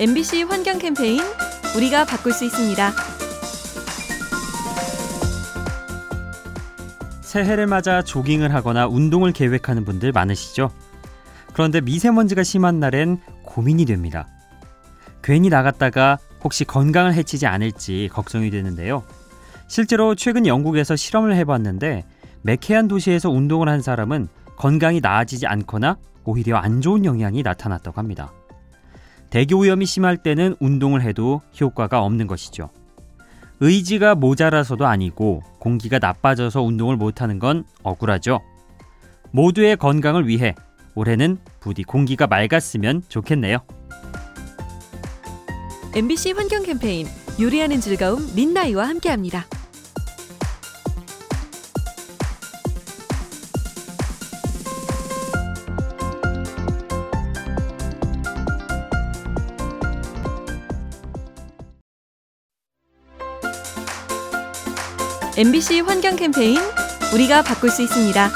MBC 환경 캠페인 우리가 바꿀 수 있습니다. 새해를 맞아 조깅을 하거나 운동을 계획하는 분들 많으시죠? 그런데 미세먼지가 심한 날엔 고민이 됩니다. 괜히 나갔다가 혹시 건강을 해치지 않을지 걱정이 되는데요. 실제로 최근 영국에서 실험을 해봤는데 매캐한 도시에서 운동을 한 사람은 건강이 나아지지 않거나 오히려 안 좋은 영향이 나타났다고 합니다. 대기 오염이 심할 때는 운동을 해도 효과가 없는 것이죠. 의지가 모자라서도 아니고 공기가 나빠져서 운동을 못하는 건 억울하죠. 모두의 건강을 위해 올해는 부디 공기가 맑았으면 좋겠네요. MBC 환경 캠페인 요리하는 즐거움 민나이와 함께합니다. MBC 환경 캠페인 우리가 바꿀 수 있습니다.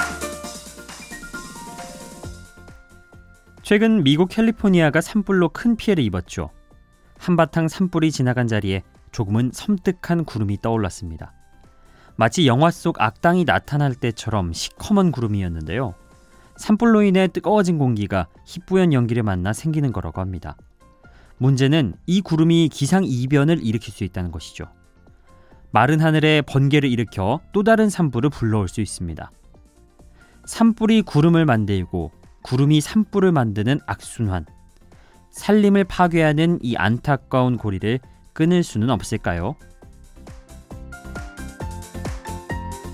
최근 미국 캘리포니아가 산불로 큰 피해를 입었죠. 한바탕 산불이 지나간 자리에 조금은 섬뜩한 구름이 떠올랐습니다. 마치 영화 속 악당이 나타날 때처럼 시커먼 구름이었는데요. 산불로 인해 뜨거워진 공기가 희뿌연 연기를 만나 생기는 거라고 합니다. 문제는 이 구름이 기상 이변을 일으킬 수 있다는 것이죠. 마른 하늘에 번개를 일으켜 또 다른 산불을 불러올 수 있습니다. 산불이 구름을 만들고 구름이 산불을 만드는 악순환. 산림을 파괴하는 이 안타까운 고리를 끊을 수는 없을까요?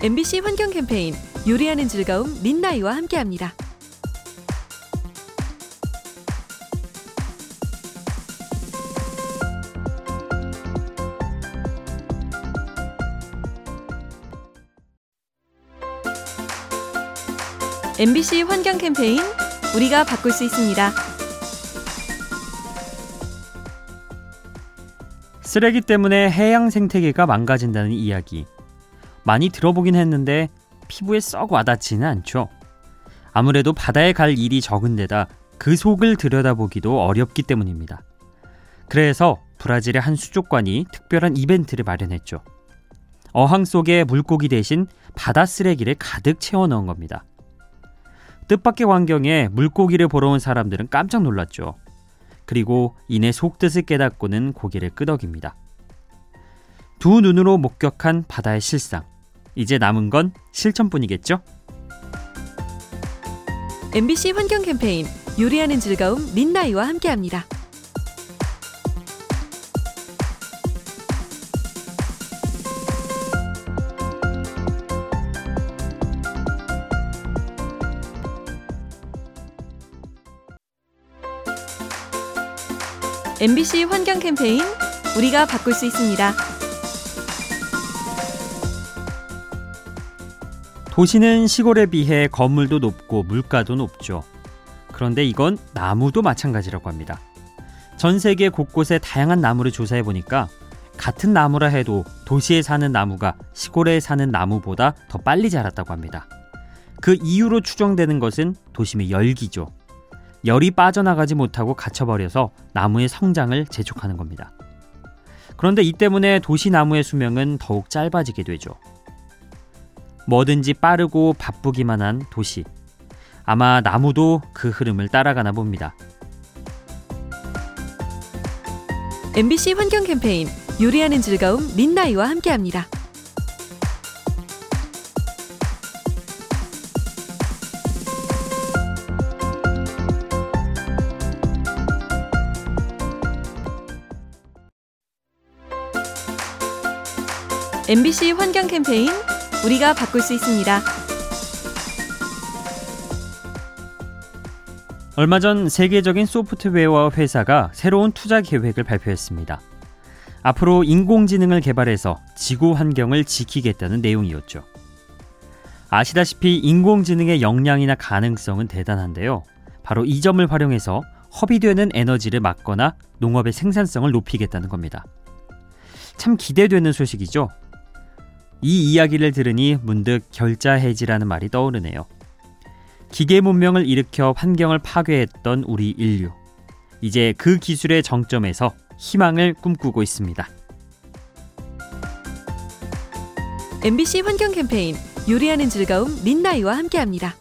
MBC 환경 캠페인 요리하는 즐거움 민나이와 함께합니다. MBC 환경 캠페인 우리가 바꿀 수 있습니다. 쓰레기 때문에 해양 생태계가 망가진다는 이야기. 많이 들어보긴 했는데 피부에 썩 와닿지는 않죠. 아무래도 바다에 갈 일이 적은 데다 그 속을 들여다보기도 어렵기 때문입니다. 그래서 브라질의 한 수족관이 특별한 이벤트를 마련했죠. 어항 속에 물고기 대신 바다 쓰레기를 가득 채워 넣은 겁니다. 뜻밖의 광경에 물고기를 보러 온 사람들은 깜짝 놀랐죠. 그리고 이내 속뜻을 깨닫고는 고개를 끄덕입니다. 두 눈으로 목격한 바다의 실상. 이제 남은 건 실천뿐이겠죠? MBC 환경 캠페인 요리하는 즐거움 민나이와 함께합니다. MBC 환경 캠페인 우리가 바꿀 수 있습니다. 도시는 시골에 비해 건물도 높고 물가도 높죠. 그런데 이건 나무도 마찬가지라고 합니다. 전 세계 곳곳에 다양한 나무를 조사해 보니까 같은 나무라 해도 도시에 사는 나무가 시골에 사는 나무보다 더 빨리 자랐다고 합니다. 그 이유로 추정되는 것은 도심의 열기죠. 열이 빠져나가지 못하고 갇혀버려서 나무의 성장을 재촉하는 겁니다. 그런데 이 때문에 도시 나무의 수명은 더욱 짧아지게 되죠. 뭐든지 빠르고 바쁘기만 한 도시. 아마 나무도 그 흐름을 따라가나 봅니다. MBC 환경 캠페인 요리하는 즐거움 민나이와 함께합니다. MBC 환경 캠페인 우리가 바꿀 수 있습니다. 얼마 전 세계적인 소프트웨어 회사가 새로운 투자 계획을 발표했습니다. 앞으로 인공지능을 개발해서 지구 환경을 지키겠다는 내용이었죠. 아시다시피 인공지능의 역량이나 가능성은 대단한데요. 바로 이 점을 활용해서 허비되는 에너지를 막거나 농업의 생산성을 높이겠다는 겁니다. 참 기대되는 소식이죠. 이 이야기를 들으니 문득 결자 해지라는 말이 떠오르네요. 기계 문명을 일으켜 환경을 파괴했던 우리 인류. 이제 그 기술의 정점에서 희망을 꿈꾸고 있습니다. MBC 환경 캠페인 요리하는 즐거움 민나이와 함께합니다.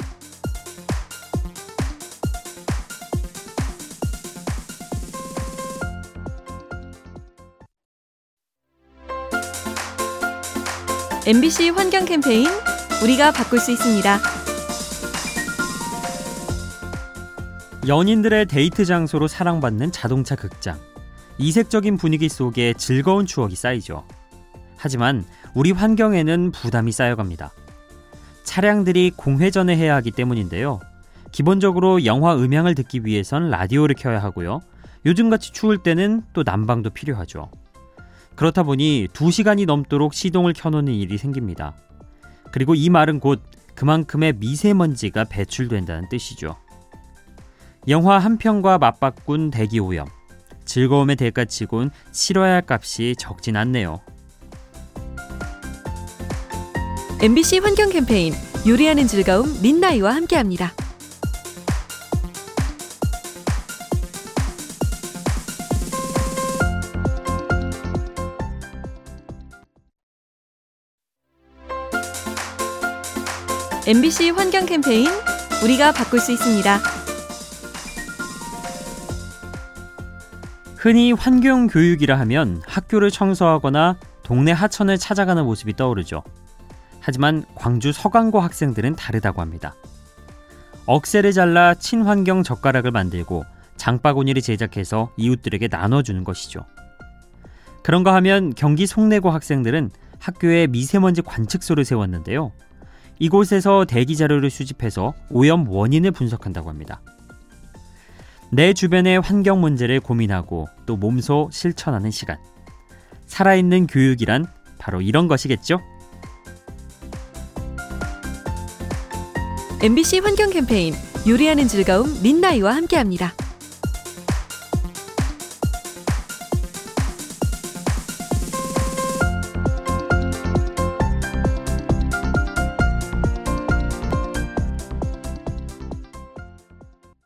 MBC 환경 캠페인 우리가 바꿀 수 있습니다. 연인들의 데이트 장소로 사랑받는 자동차 극장. 이색적인 분위기 속에 즐거운 추억이 쌓이죠. 하지만 우리 환경에는 부담이 쌓여갑니다. 차량들이 공회전을 해야 하기 때문인데요. 기본적으로 영화 음향을 듣기 위해선 라디오를 켜야 하고요. 요즘같이 추울 때는 또 난방도 필요하죠. 그렇다 보니 2시간이 넘도록 시동을 켜놓는 일이 생깁니다. 그리고 이 말은 곧 그만큼의 미세먼지가 배출된다는 뜻이죠. 영화 한 편과 맞바꾼 대기 오염. 즐거움의 대가치곤 치러야 할 값이 적진 않네요. MBC 환경 캠페인 요리하는 즐거움 민나이와 함께합니다. MBC 환경 캠페인 우리가 바꿀 수 있습니다. 흔히 환경 교육이라 하면 학교를 청소하거나 동네 하천을 찾아가는 모습이 떠오르죠. 하지만 광주 서강고 학생들은 다르다고 합니다. 억새를 잘라 친환경 젓가락을 만들고 장바구니를 제작해서 이웃들에게 나눠주는 것이죠. 그런가 하면 경기 송내고 학생들은 학교에 미세먼지 관측소를 세웠는데요. 이곳에서 대기 자료를 수집해서 오염 원인을 분석한다고 합니다. 내 주변의 환경 문제를 고민하고 또 몸소 실천하는 시간. 살아있는 교육이란 바로 이런 것이겠죠? MBC 환경 캠페인 요리하는 즐거움 민나이와 함께합니다.